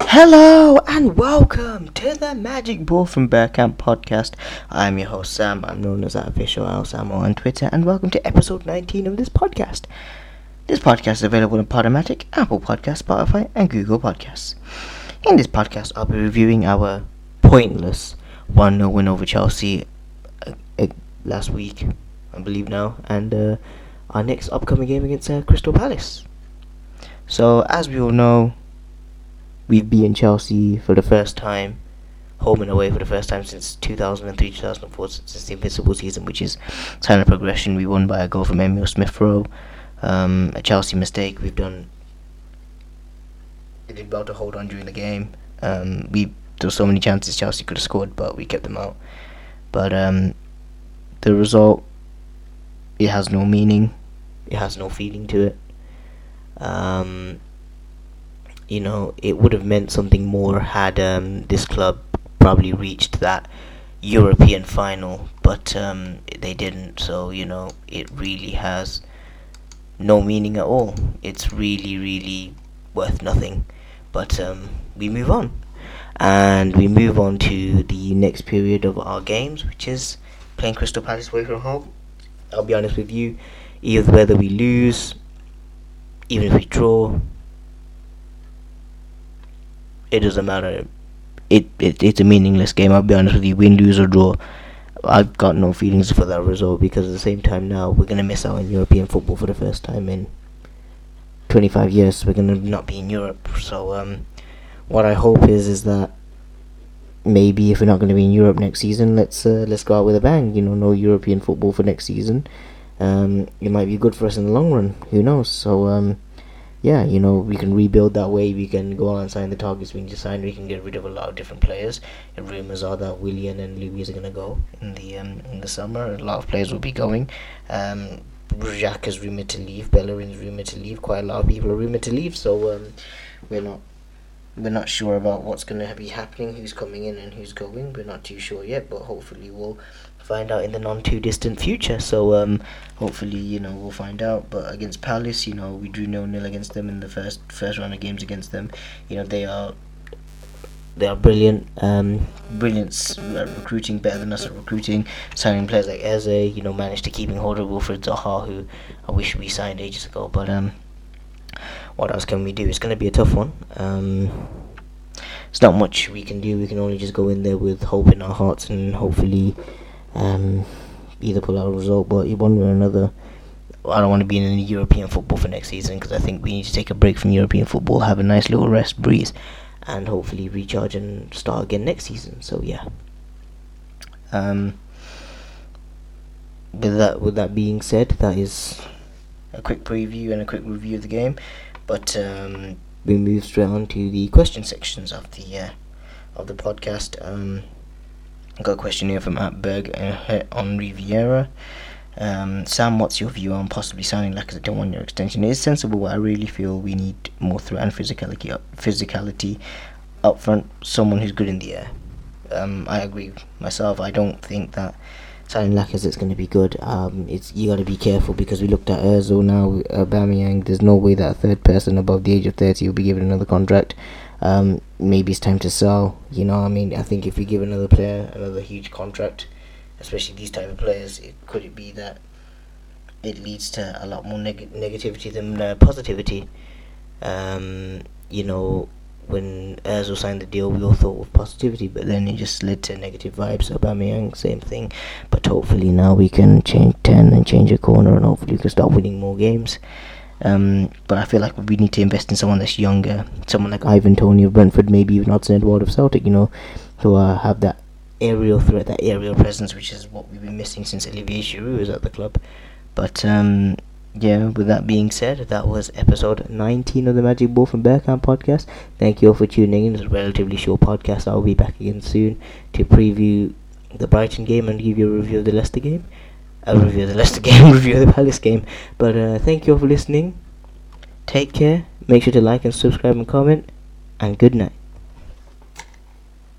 Hello and welcome to the Magic Ball from Bergkamp podcast. I'm your host Sam. I'm known as that official Al Samo on Twitter, and welcome to episode 19 of this podcast. This podcast is available on Podomatic, Apple Podcasts, Spotify, and Google Podcasts. In this podcast, I'll be reviewing our pointless 1-0 win over Chelsea uh, uh, last week, I believe now, and uh, our next upcoming game against uh, Crystal Palace. So, as we all know, we've beaten Chelsea for the first time, home and away for the first time since 2003 2004, since the Invincible season, which is sign of progression. We won by a goal from Emil Smith Rowe. Um, a Chelsea mistake. We've done. We did well to hold on during the game. Um, we there were so many chances Chelsea could have scored, but we kept them out. But um, the result, it has no meaning. It has no feeling to it. Um, you know, it would have meant something more had um, this club probably reached that European final, but um, they didn't. So you know, it really has no meaning at all. It's really, really worth nothing. But um, we move on, and we move on to the next period of our games, which is playing Crystal Palace away from home. I'll be honest with you, either whether we lose, even if we draw, it doesn't matter. It, it it's a meaningless game. I'll be honest with you. Win, lose or draw, I've got no feelings for that result because at the same time now we're gonna miss out on European football for the first time in 25 years. We're gonna not be in Europe. So um, what I hope is is that maybe if we're not gonna be in Europe next season, let's uh, let's go out with a bang. You know, no European football for next season. Um, it might be good for us in the long run. Who knows? So um, yeah, you know, we can rebuild that way. We can go on and sign the targets we need to sign. We can get rid of a lot of different players. And rumors are that Willian and Luiz are going to go in the um, in the summer. A lot of players will be going. Um, Jacques is rumored to leave. Bellerin's rumored to leave. Quite a lot of people are rumored to leave. So um, we're not we're not sure about what's going to be happening. Who's coming in and who's going? We're not too sure yet. But hopefully we'll find out in the non too distant future. So um, hopefully, you know, we'll find out. But against Palace, you know, we drew no nil against them in the first first round of games against them. You know, they are they are brilliant, um, brilliant at recruiting, better than us at recruiting. Signing players like Eze, you know, managed to keeping hold of Wilfried Zaha, who I wish we signed ages ago. But um, what else can we do? It's going to be a tough one. Um, it's not much we can do. We can only just go in there with hope in our hearts and hopefully um, either pull out a result, but one way or another, I don't want to be in European football for next season because I think we need to take a break from European football, have a nice little rest, breathe, and hopefully recharge and start again next season. So yeah. Um, with that, with that being said, that is a quick preview and a quick review of the game. But um, we move straight on to the question sections of the uh, of the podcast. Um, I got a question here from at Berg uh, on Riviera. Um, Sam, what's your view on possibly signing Lacazette to one year extension? It is sensible, but I really feel we need more threat and physicality up, physicality up front. Someone who's good in the air. Um, I agree myself. I don't think that signing Lacazette's going to be good. Um, it's you got to be careful because we looked at Özil now, Aubameyang. There's no way that a third person above the age of thirty will be given another contract um, maybe it's time to sell. You know, I mean, I think if we give another player another huge contract, especially these type of players, it, could it be that it leads to a lot more neg- negativity than uh, positivity? Um, you know, when Özil signed the deal, we all thought of positivity, but then it just led to negative vibes. Aubameyang, same thing. But hopefully now we can change ten and change a corner, and hopefully we can start winning more games. Um, but I feel like we need to invest in someone that's younger, someone like Ivan Toney of Brentford, maybe even Odsonne Edouard of Celtic, you know, who uh, have that aerial threat, that aerial presence, which is what we've been missing since Olivier Giroud was at the club. But um, yeah, with that being said, that was episode 19 of the Magic Ball from Bergkamp podcast. Thank you all for tuning in. It's a relatively short podcast. I'll be back again soon to preview the Brighton game and give you a review of the Leicester game. I'll review the Leicester game, review of the Palace game. But uh, thank you all for listening. Take care. Make sure to like and subscribe and comment. And good night.